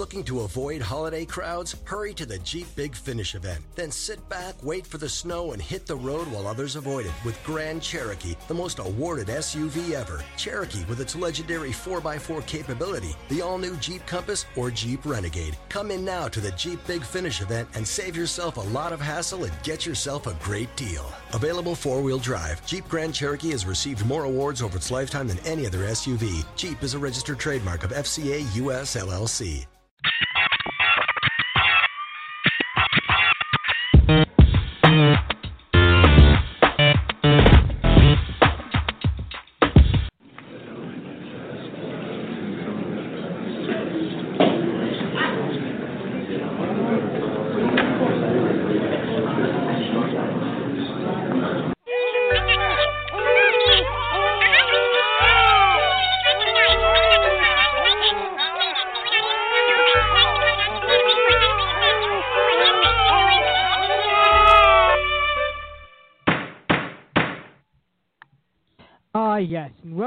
Looking to avoid holiday crowds? Hurry to the Jeep Big Finish event. Then sit back, wait for the snow, and hit the road while others avoid it with Grand Cherokee, the most awarded SUV ever. Cherokee with its legendary 4x4 capability, the all new Jeep Compass, or Jeep Renegade. Come in now to the Jeep Big Finish event and save yourself a lot of hassle and get yourself a great deal. Available four wheel drive, Jeep Grand Cherokee has received more awards over its lifetime than any other SUV. Jeep is a registered trademark of FCA US LLC.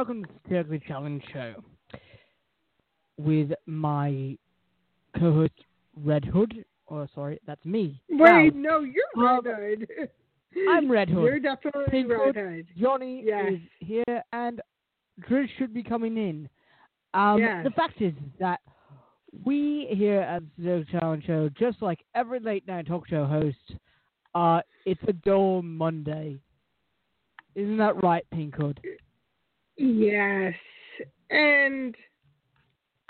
Welcome to the Challenge Show with my co-host Red Hood. Oh, sorry, that's me. Wait, Now, no, you're Um, Red Hood. I'm Red Hood. You're definitely Pink Red Hood. Johnny Yes. is here, and Driz should be coming in. Um, Yes. The fact is that we here at the Challenge Show, just like every late night talk show host, uh, it's a dull Monday. Isn't that right, Pink Hood? Yes, and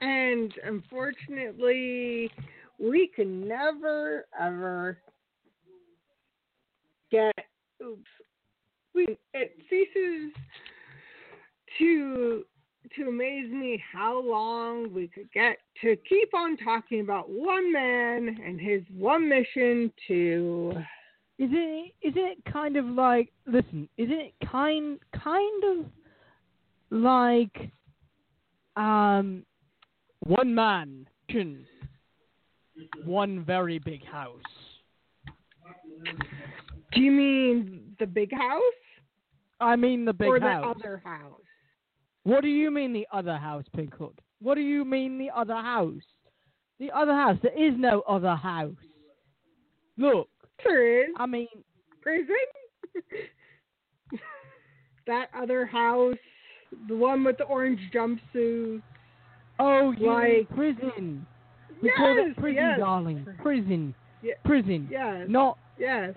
and unfortunately, we can never ever get. Oops, we it ceases to to amaze me how long we could get to keep on talking about one man and his one mission to Isn't it, isn't it kind of like listen? Isn't it kind kind of like um one man, kin, one very big house. Do you mean the big house I mean the big or house. the other house? What do you mean the other house, Pink Hood? What do you mean the other house? The other house. There is no other house. Look, There is I mean, prison. that other house, the one with the orange jumpsuit. oh, you mean Like- prison. We call Yes, it prison, yes. darling. Prison. Ye- Prison. Yes. Not Yes.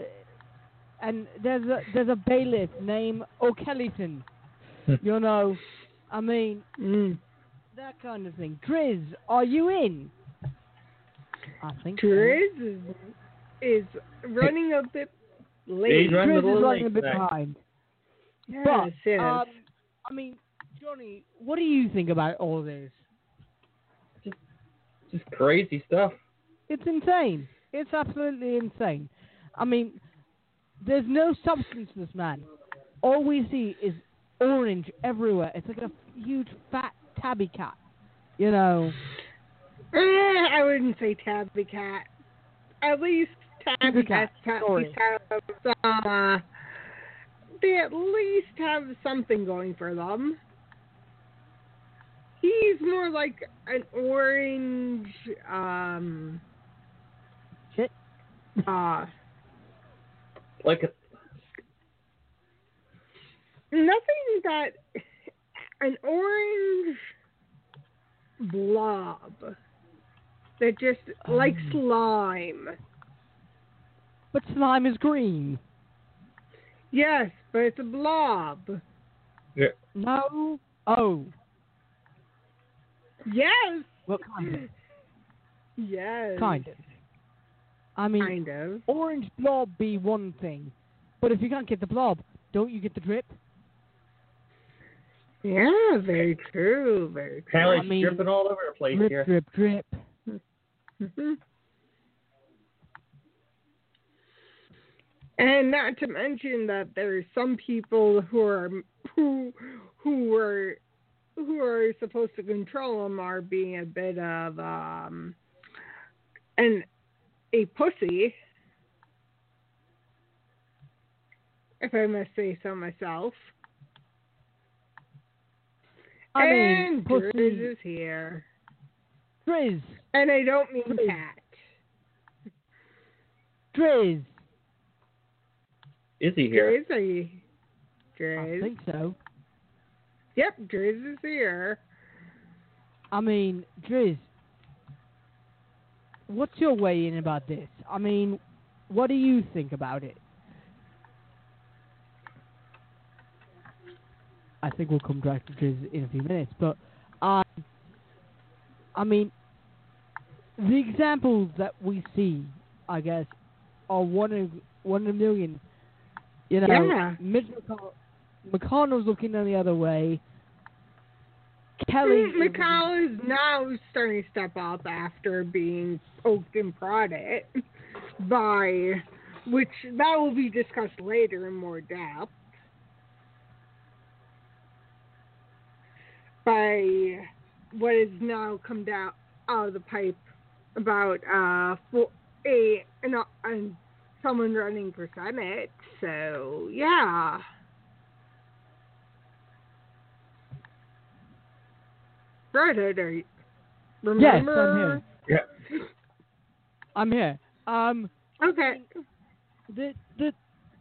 and there's a there's a bailiff named O'Kellyton. you know, I mean Mm. that kind of thing. Driz, are you in? I think so. Driz is, is running a bit late. He's Driz is running a bit behind. Yes, But yes. um, I mean, Johnny, what do you think about all this? Just crazy stuff. It's insane. It's absolutely insane. I mean, there's no substance to this man. All we see is orange everywhere. It's like a huge fat tabby cat. You know. Eh, I wouldn't say tabby cat. At least tabby Tabby cat, cats have some. Uh, they at least have something going for them. He's more like an orange. Um. Shit. Uh, Like a, nothing that an orange blob that just like Um. slime. But slime is green. Yes, but it's a blob. yeah No. Oh. Yes. Well, kind of. Yes. Kind of. I mean, Kind of. orange blob be one thing, but if you can't get the blob, don't you get the drip? Yeah, very true. Very true. apparently I mean, dripping all over the place Drip, here. drip, drip. hmm And not to mention that there's some people who are who who are who are supposed to control them are being a bit of um an a pussy, if I must say so myself. I mean, and pussy. Driz is here, Driz, and I don't mean Driz. cat. Driz. Is he here? Driz, are you? I think so. Yep, Driz is here. I mean, Driz, what's your way in about this? I mean, what do you think about it? I think we'll come back to Driz in a few minutes, but um, I mean, the examples that we see, I guess, are one of one in a million. You know, Yeah. Mitch McConnell, McConnell's looking the other way. Kelly, Mm, McCall is now starting to step up after being poked and prodded by, which that will be discussed later in more depth. By what has now come down out of the pipe about uh for a an, an someone running for senate. So yeah. Redhead, are you, Yes, I'm here. Yeah. I'm here. Um, Okay. the the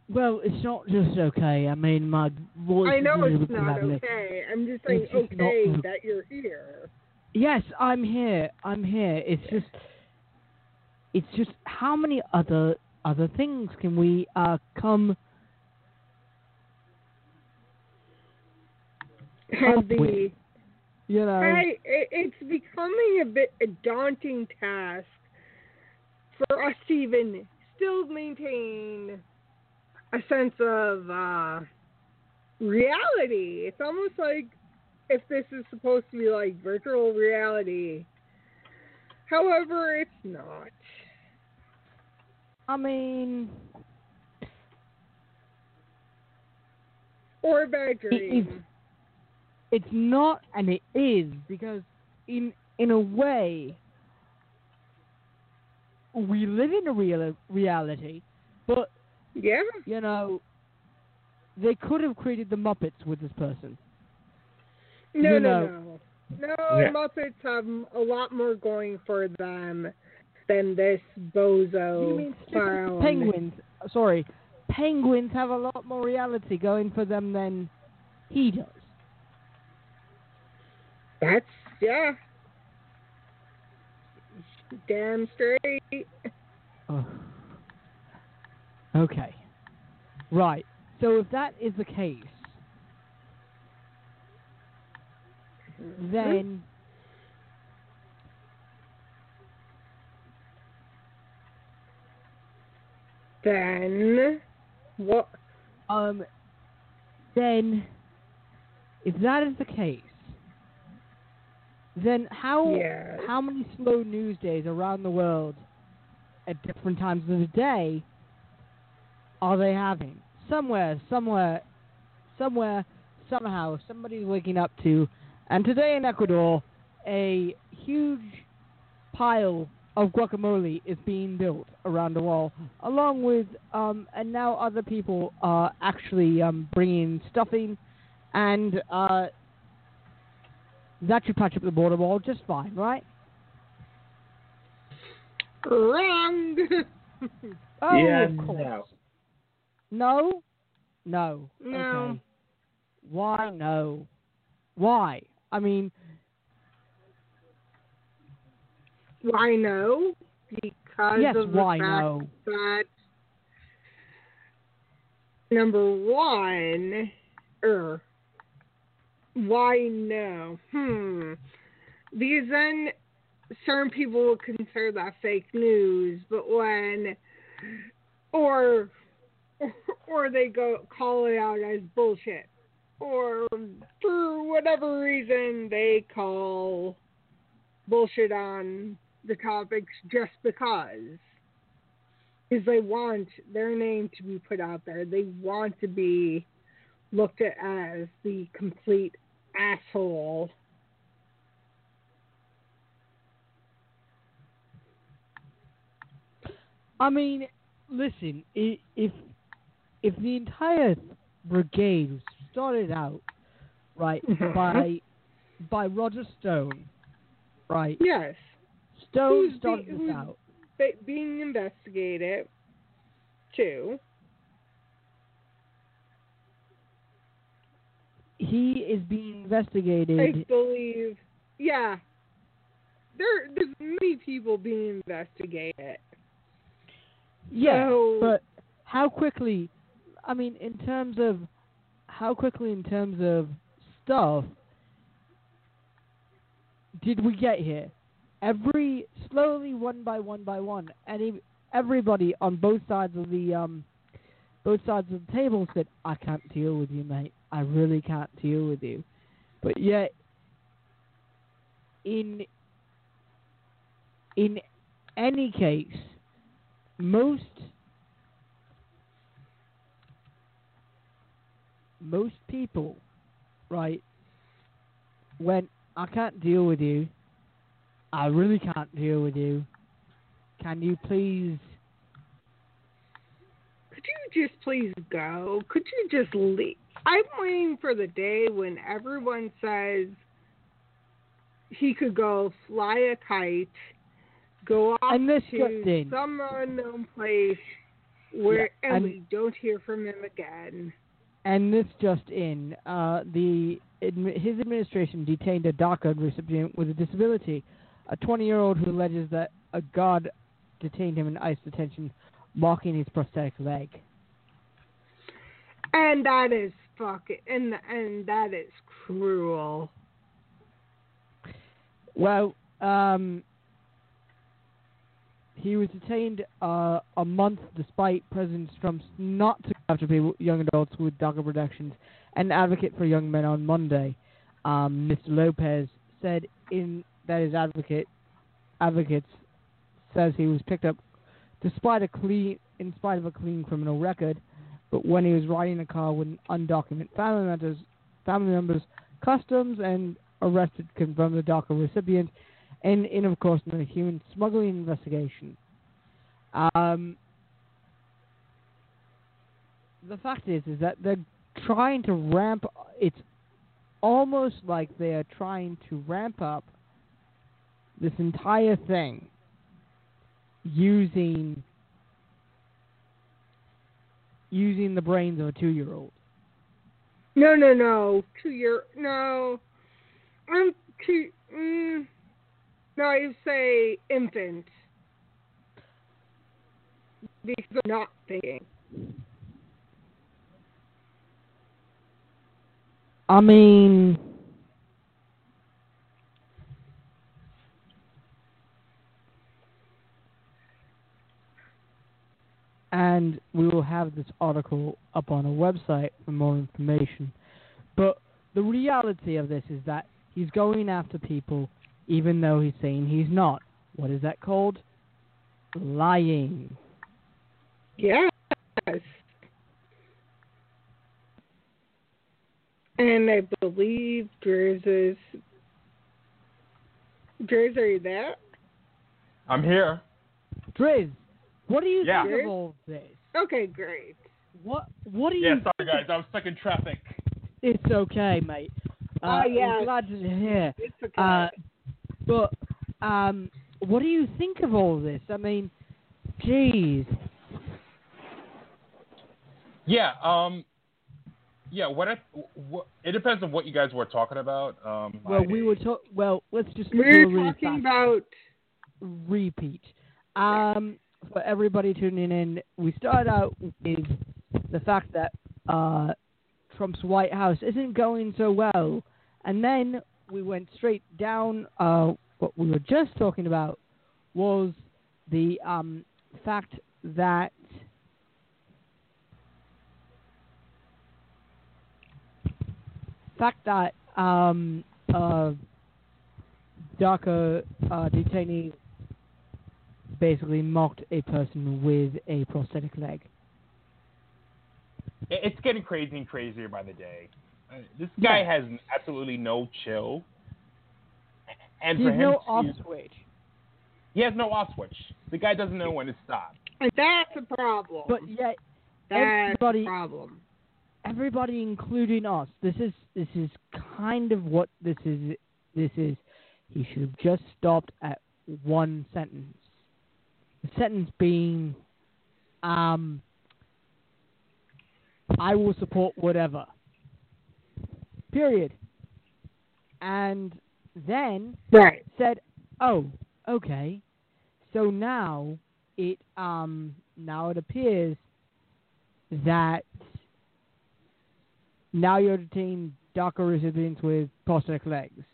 well, it's not just okay. I mean, my voice. I know a little it's not gravelly. okay. I'm just saying It's just not okay good. that you're here. Yes, I'm here. I'm here. It's just, it's just how many other other things can we uh come And Up the with. You know? I, it's becoming a bit a daunting task for us to even still maintain a sense of uh, reality. It's almost like if this is supposed to be like virtual reality. However, it's not. I mean, Or a bad dream. Is- it's not, and it is because in in a way, we live in a real reality, but Yeah. you know, they could have created the Muppets with this person. No, You no, know- no. No, Yeah. Muppets have a lot more going for them than this bozo You mean clown. penguins? Sorry, penguins have a lot more reality going for them than he does. That's yeah. Damn straight. Oh. Okay. Right. So if that is the case, then Then what? um then if that is the case, then how Yes. how many slow news days around the world at different times of the day are they having? Somewhere, somewhere, somewhere, somehow, somebody's waking up to, and today in Ecuador, a huge pile of guacamole is being built around the wall, along with, um, and now other people are actually um, bringing stuffing, and uh, that should patch up the border wall just fine, right? Wrong. Oh, yeah, of course. no. No? No. No. Okay. Why no? Why? I mean, why no? Because yes, of the why fact no? that number one, er, why no? Hmm. Because then certain people will consider that fake news, but when, or, or they go call it out as bullshit, or for whatever reason they call bullshit on the topics just because. Is they want their name to be put out there. They want to be looked at as the complete asshole. I mean, listen, if if the entire brigade started out right mm-hmm. by by Roger Stone, right? Yes. Stone Who's started this who's- out. Be- being investigated too. He is being investigated. I believe. Yeah. There, there's many people being investigated. Yeah, So- but how quickly? I mean, in terms of how quickly, in terms of stuff, did we get here? Every slowly, one by one by one, any everybody on both sides of the um, both sides of the table said, "I can't deal with you, mate. I really can't deal with you." But yet, in in any case, most most people, right, when I can't deal with you, I really can't deal with you. Can you please? Just please go? Could you just leave? I'm waiting for the day when everyone says he could go fly a kite, go off this to some unknown place where Yeah, and, and- we don't hear from him again. And this just in, uh, the his administration detained a DACA recipient with a disability, a 20-year-old who alleges that a guard detained him in ICE detention, marking his prosthetic leg. And that is fucking and and that is cruel. Well, um, he was detained uh, a month despite President Trump's not to after people, young adults with DACA protections. An advocate for young men on Monday, um, Mr. Lopez, said in that his advocate advocates says he was picked up despite a clean in spite of a clean criminal record, but when he was riding a car with undocumented family members, family members, customs and arrested confirmed the DACA recipient, and in of course in a human smuggling investigation. Um, the fact is, is that they're trying to ramp. It's almost like they are trying to ramp up this entire thing using using the brains of a two-year-old. No, no, no. Two year no. I'm two. Mm, no, I say infant because I'm not thinking. I mean, and we will have this article up on our website for more information. But the reality of this is that he's going after people even though he's saying he's not. What is that called? Lying. Yes. And I believe Driz is. Driz, are you there? I'm here. Driz, what do you Yeah. think of all this? Okay, great. What What do you? Yeah, sorry guys, I was stuck in traffic. It's okay, mate. Uh, Ah, yeah. I'm glad to hear. It's okay. Uh, but um, what do you think of all this? I mean, jeez. Yeah, um, yeah. What I, what, it depends on what you guys were talking about. Um, Well, I- we were talk. Well, let's just do We're talking about. repeat. Um, for everybody tuning in, we started out with the fact that uh, Trump's White House isn't going so well, and then we went straight down. Uh, what we were just talking about was the um, fact that fact that um, uh, DACA uh, detainees basically mocked a person with a prosthetic leg. It's getting crazy and crazier by the day. This guy Yeah. has absolutely no chill. And There's for him no to, off switch. he has no off switch. The guy doesn't know when to stop. And that's a problem. But yet, that's everybody- a problem. everybody, including us, this is this is kind of what this is. This is. He should have just stopped at one sentence. The sentence being, um, I will support whatever. Period. And then Right. said, "Oh, okay. So now it um now it appears that now you're detaining DACA recipients with prosthetic legs."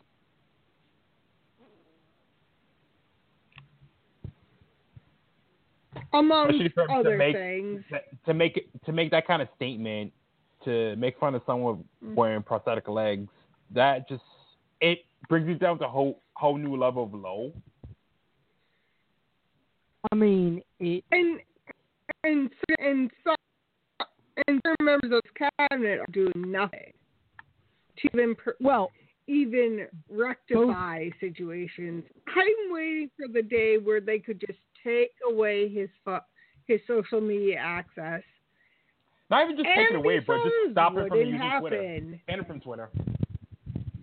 Among Especially for him to other make- things. To, to make to make that kind of statement, to make fun of someone mm. wearing prosthetic legs, that just it brings you down to a whole whole new level of low. I mean, it. And and and some and some members of the cabinet are doing nothing to even per, well even rectify situations. I'm waiting for the day where they could just take away his fu- his social media access. Not even just take it away, these but just stop it from wouldn't using Twitter. happen. Ban it from Twitter.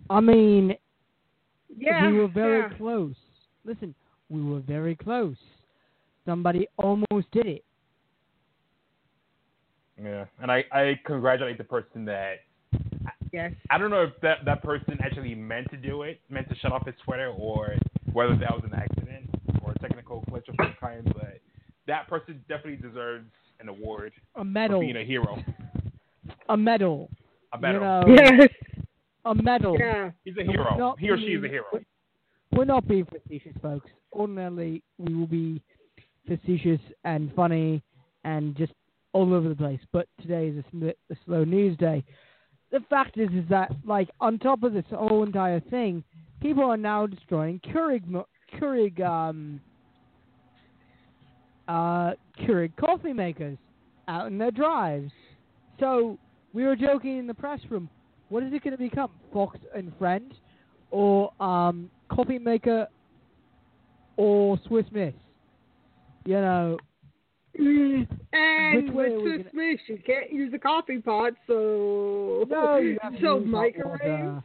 I mean, Yeah, we were very yeah. close. Listen, we were very close. Somebody almost did it. Yeah, and I, I congratulate the person that Yes. I don't know if that that person actually meant to do it, meant to shut off his Twitter, or whether that was an accident or a technical of some kind. But that person definitely deserves an award A medal. for being a hero. A medal. A medal. You know, Yes. a medal. Yeah. He's a hero. not He or she is a hero. We're not being facetious, folks. Ordinarily, we will be facetious and funny and just all over the place. But today is a, sm- a slow news day. The fact is, is that like on top of this whole entire thing, people are now destroying Keurig, mo- Keurig, um, uh, Keurig coffee makers out in their drives. So we were joking in the press room. What is it going to become? Fox and Friend, or um, coffee maker, or Swiss Miss? You know, Mm, And with Swiss gonna- Miss, you can't use a coffee pot, so no, you have to so use hot microwave, water.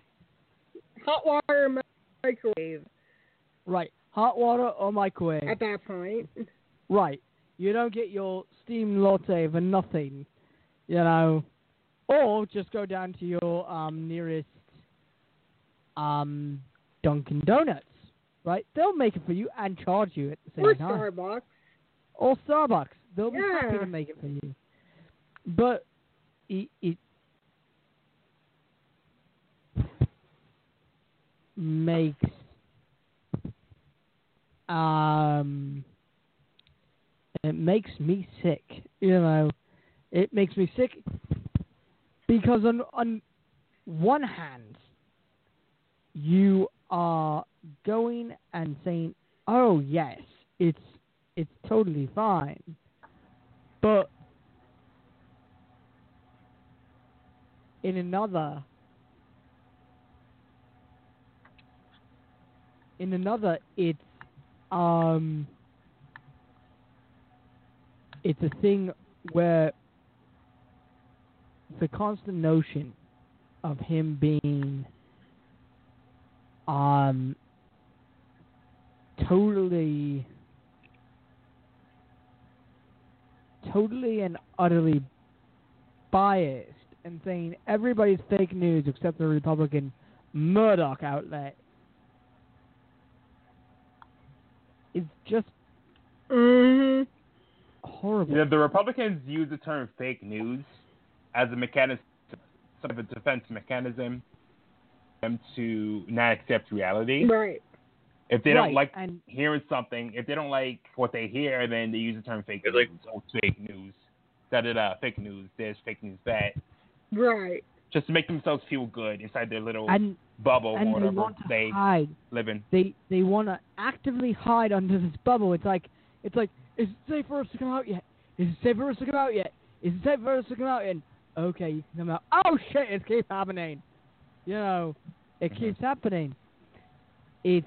hot water, mi- microwave. Right, hot water or microwave. At that point, Right. You don't get your steam latte for nothing, you know. Or just go down to your um, nearest um, Dunkin' Donuts, right? They'll make it for you and charge you at the same or time. Starbucks. Or Starbucks. They'll be happy to make it for you. But it, it makes um makes me sick. You know, it makes me sick because on on one hand you are going and saying, "Oh yes, it's it's totally fine," but in another in another it's um it's a thing where the constant notion of him being um totally totally and utterly biased and saying everybody's fake news except the Republican Murdoch outlet is just hmm horrible. Yeah, the Republicans use the term fake news as a mechanism, sort of a defense mechanism, them to not accept reality. Right. If they Right, don't like and- hearing something, if they don't like what they hear, then they use the term fake news. Like, oh, fake news. Da da da. Fake news. This. Fake news. That. Right. Just to make themselves feel good inside their little And bubble and or they whatever want to they hide. live in. They they want to actively hide under this bubble. It's like It's like, is it safe for us to come out yet? Is it safe for us to come out yet? Is it safe for us to come out yet? Okay, you can come out. Oh shit! It keeps happening. You know, it mm-hmm. keeps happening. It's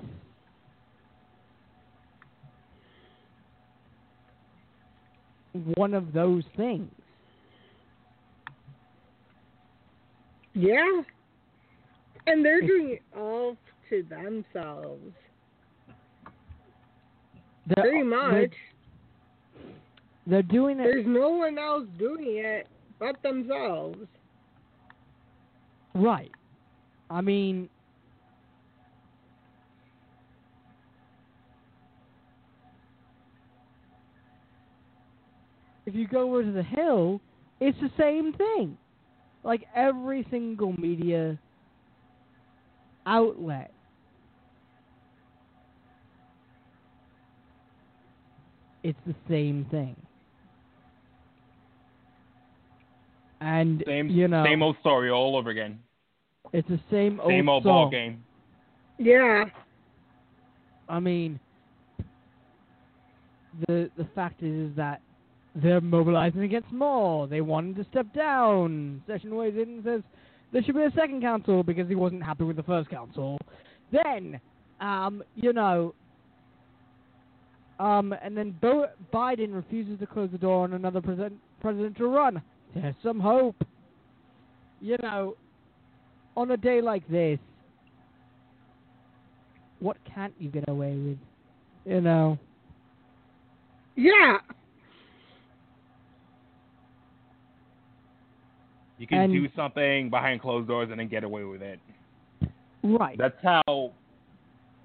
one of those things. Yeah. And they're doing it all to themselves. Pretty much. They're, doing it. There's no one else doing it but themselves. Right. I mean, if you go over to the Hill, it's the same thing. Like every single media outlet. It's the same thing. And Same you know, same old story all over again. it's the same old Same old song. ball game. Yeah. I mean, the the fact is, is that they're mobilizing against Moore. They wanted to step down. Session weighs in and says there should be a second counsel because he wasn't happy with the first counsel. Then, um, you know, um, and then Bo- Biden refuses to close the door on another president presidential run. There's some hope. You know, on a day like this, what can't you get away with? You know. Yeah. You can And- do something behind closed doors and then get away with it. Right. That's how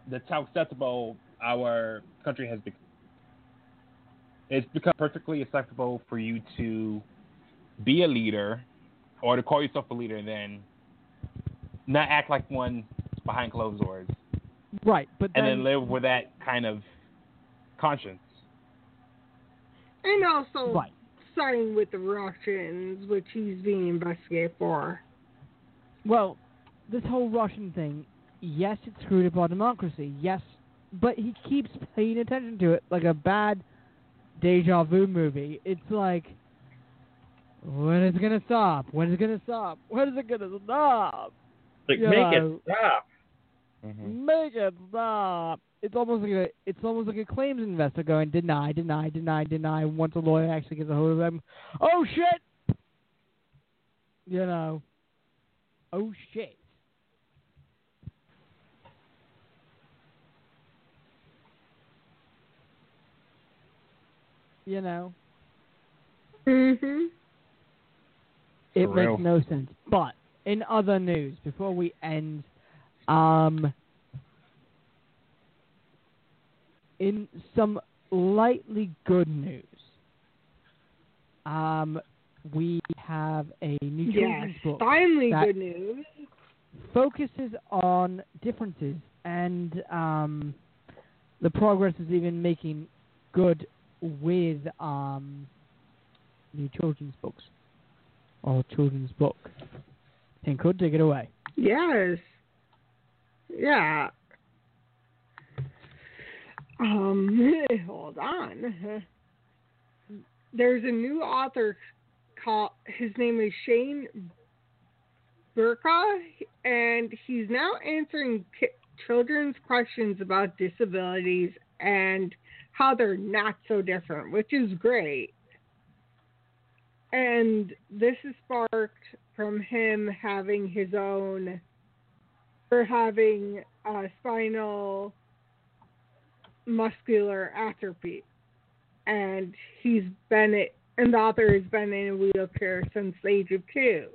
that's how acceptable our country has become. It's become perfectly acceptable for you to be a leader or to call yourself a leader and then not act like one behind closed doors Right, but and then, then live with that kind of conscience. And also right. siding with the Russians, which he's being investigated for. Well, this whole Russian thing, yes, it screwed up our democracy. Yes, but he keeps paying attention to it like a bad deja vu movie. It's like, when is it gonna stop? When is it gonna stop? When is it gonna stop? Like, Yeah. make it stop. Make it stop. It's almost like a it's almost like a claims investor going deny, deny, deny, deny. Once a lawyer actually gets a hold of them, oh shit, you know, oh shit. You know, Mhm. It For makes real. no sense. But in other news, before we end, um, in some lightly good news, um, we have a new Yes. children's book Finally, that good news. focuses on differences and um, the progress is even making good with um, new children's books or children's book. Could take it away. Yes. Yeah. Um, hold on. There's a new author called, his name is Shane Burcaw, and he's now answering children's questions about disabilities and how they're not so different, which is great. And this is sparked from him having his own, or having uh, spinal muscular atrophy. And he's been, it, and the author has been in a wheelchair since the age of two.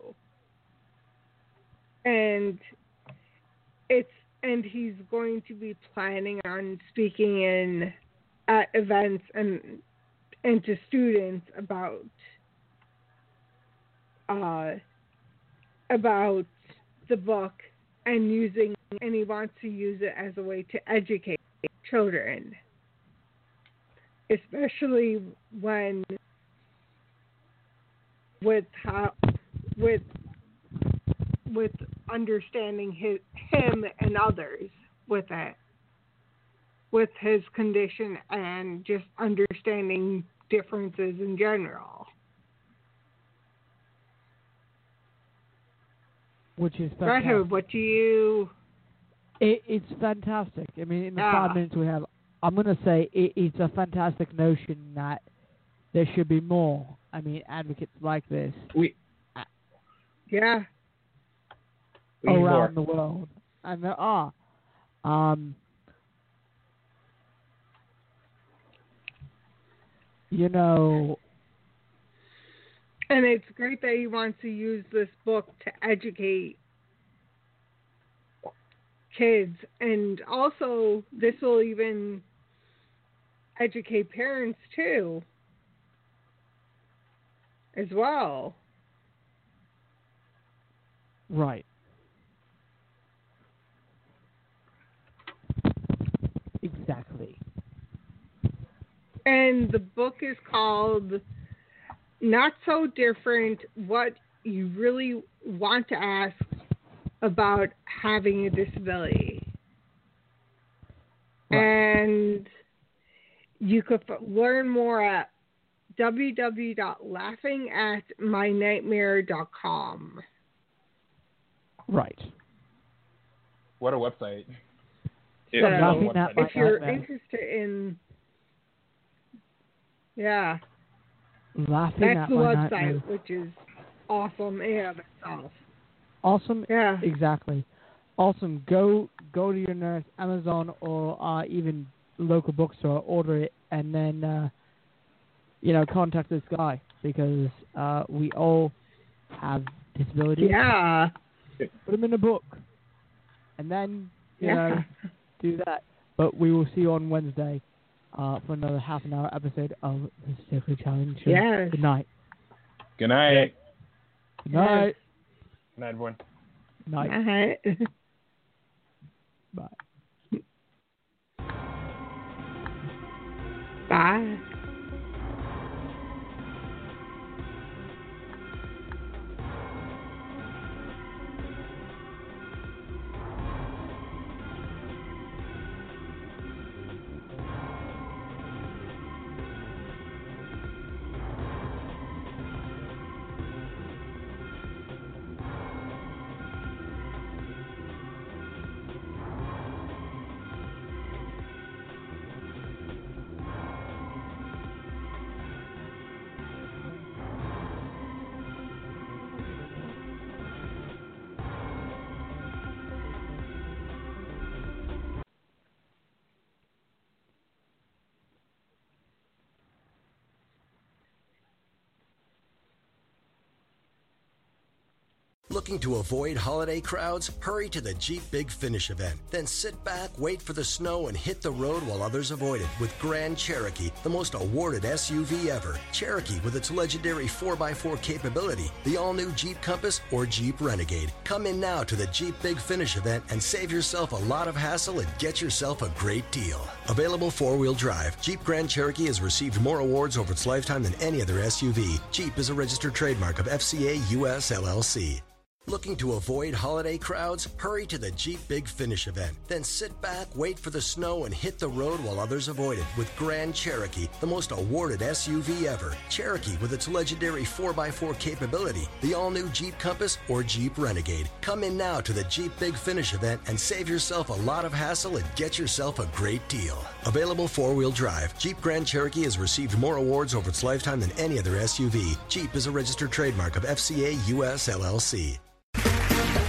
And it's, and he's going to be planning on speaking in at events and and to students about uh, about the book and using and he wants to use it as a way to educate children especially when with how with with understanding his, him and others with it with his condition and just understanding differences in general. Which is Right, fantastic. what do you? It, it's fantastic. I mean, in the Yeah. five minutes we have, I'm going to say it, it's a fantastic notion that there should be more. I mean, advocates like this We Yeah. we around the world, and there are. Um, you know, And it's great that he wants to use this book to educate kids. And also, this will even educate parents too, as well. right. Exactly. And the book is called Not So Different What You Really Want to Ask About Having a Disability. And you could f- learn more at www.laughingatmynightmare.com. Right. What a website. Yeah. So, Laughing at my if you're interested in, yeah, Laughing that's at the website, which is awesome in of itself. Awesome. Yeah. Exactly. Awesome. Go go to your nearest Amazon or uh, even local bookstore, order it, and then uh, you know contact this guy because uh, we all have disabilities. Yeah. Put them in a book, and then you Yeah. know do that. But we will see you on Wednesday uh, for another half an hour episode of the Strictly Challenge Show. Yes. Good night. Good night. Good night. Good night, everyone. Night. Alright. Bye. Bye. Looking to avoid holiday crowds? Hurry to the Jeep Big Finish event. Then sit back, wait for the snow, and hit the road while others avoid it with Grand Cherokee, the most awarded SUV ever. Cherokee with its legendary 4x4 capability, the all new Jeep Compass, or Jeep Renegade. Come in now to the Jeep Big Finish event and save yourself a lot of hassle and get yourself a great deal. Available four wheel drive, Jeep Grand Cherokee has received more awards over its lifetime than any other SUV. Jeep is a registered trademark of FCA US LLC. Looking to avoid holiday crowds? Hurry to the Jeep Big Finish event. Then sit back, wait for the snow, and hit the road while others avoid it with Grand Cherokee, the most awarded SUV ever. Cherokee with its legendary 4x4 capability, the all new Jeep Compass, or Jeep Renegade. Come in now to the Jeep Big Finish event and save yourself a lot of hassle and get yourself a great deal. Available four wheel drive, Jeep Grand Cherokee has received more awards over its lifetime than any other SUV. Jeep is a registered trademark of FCA US LLC.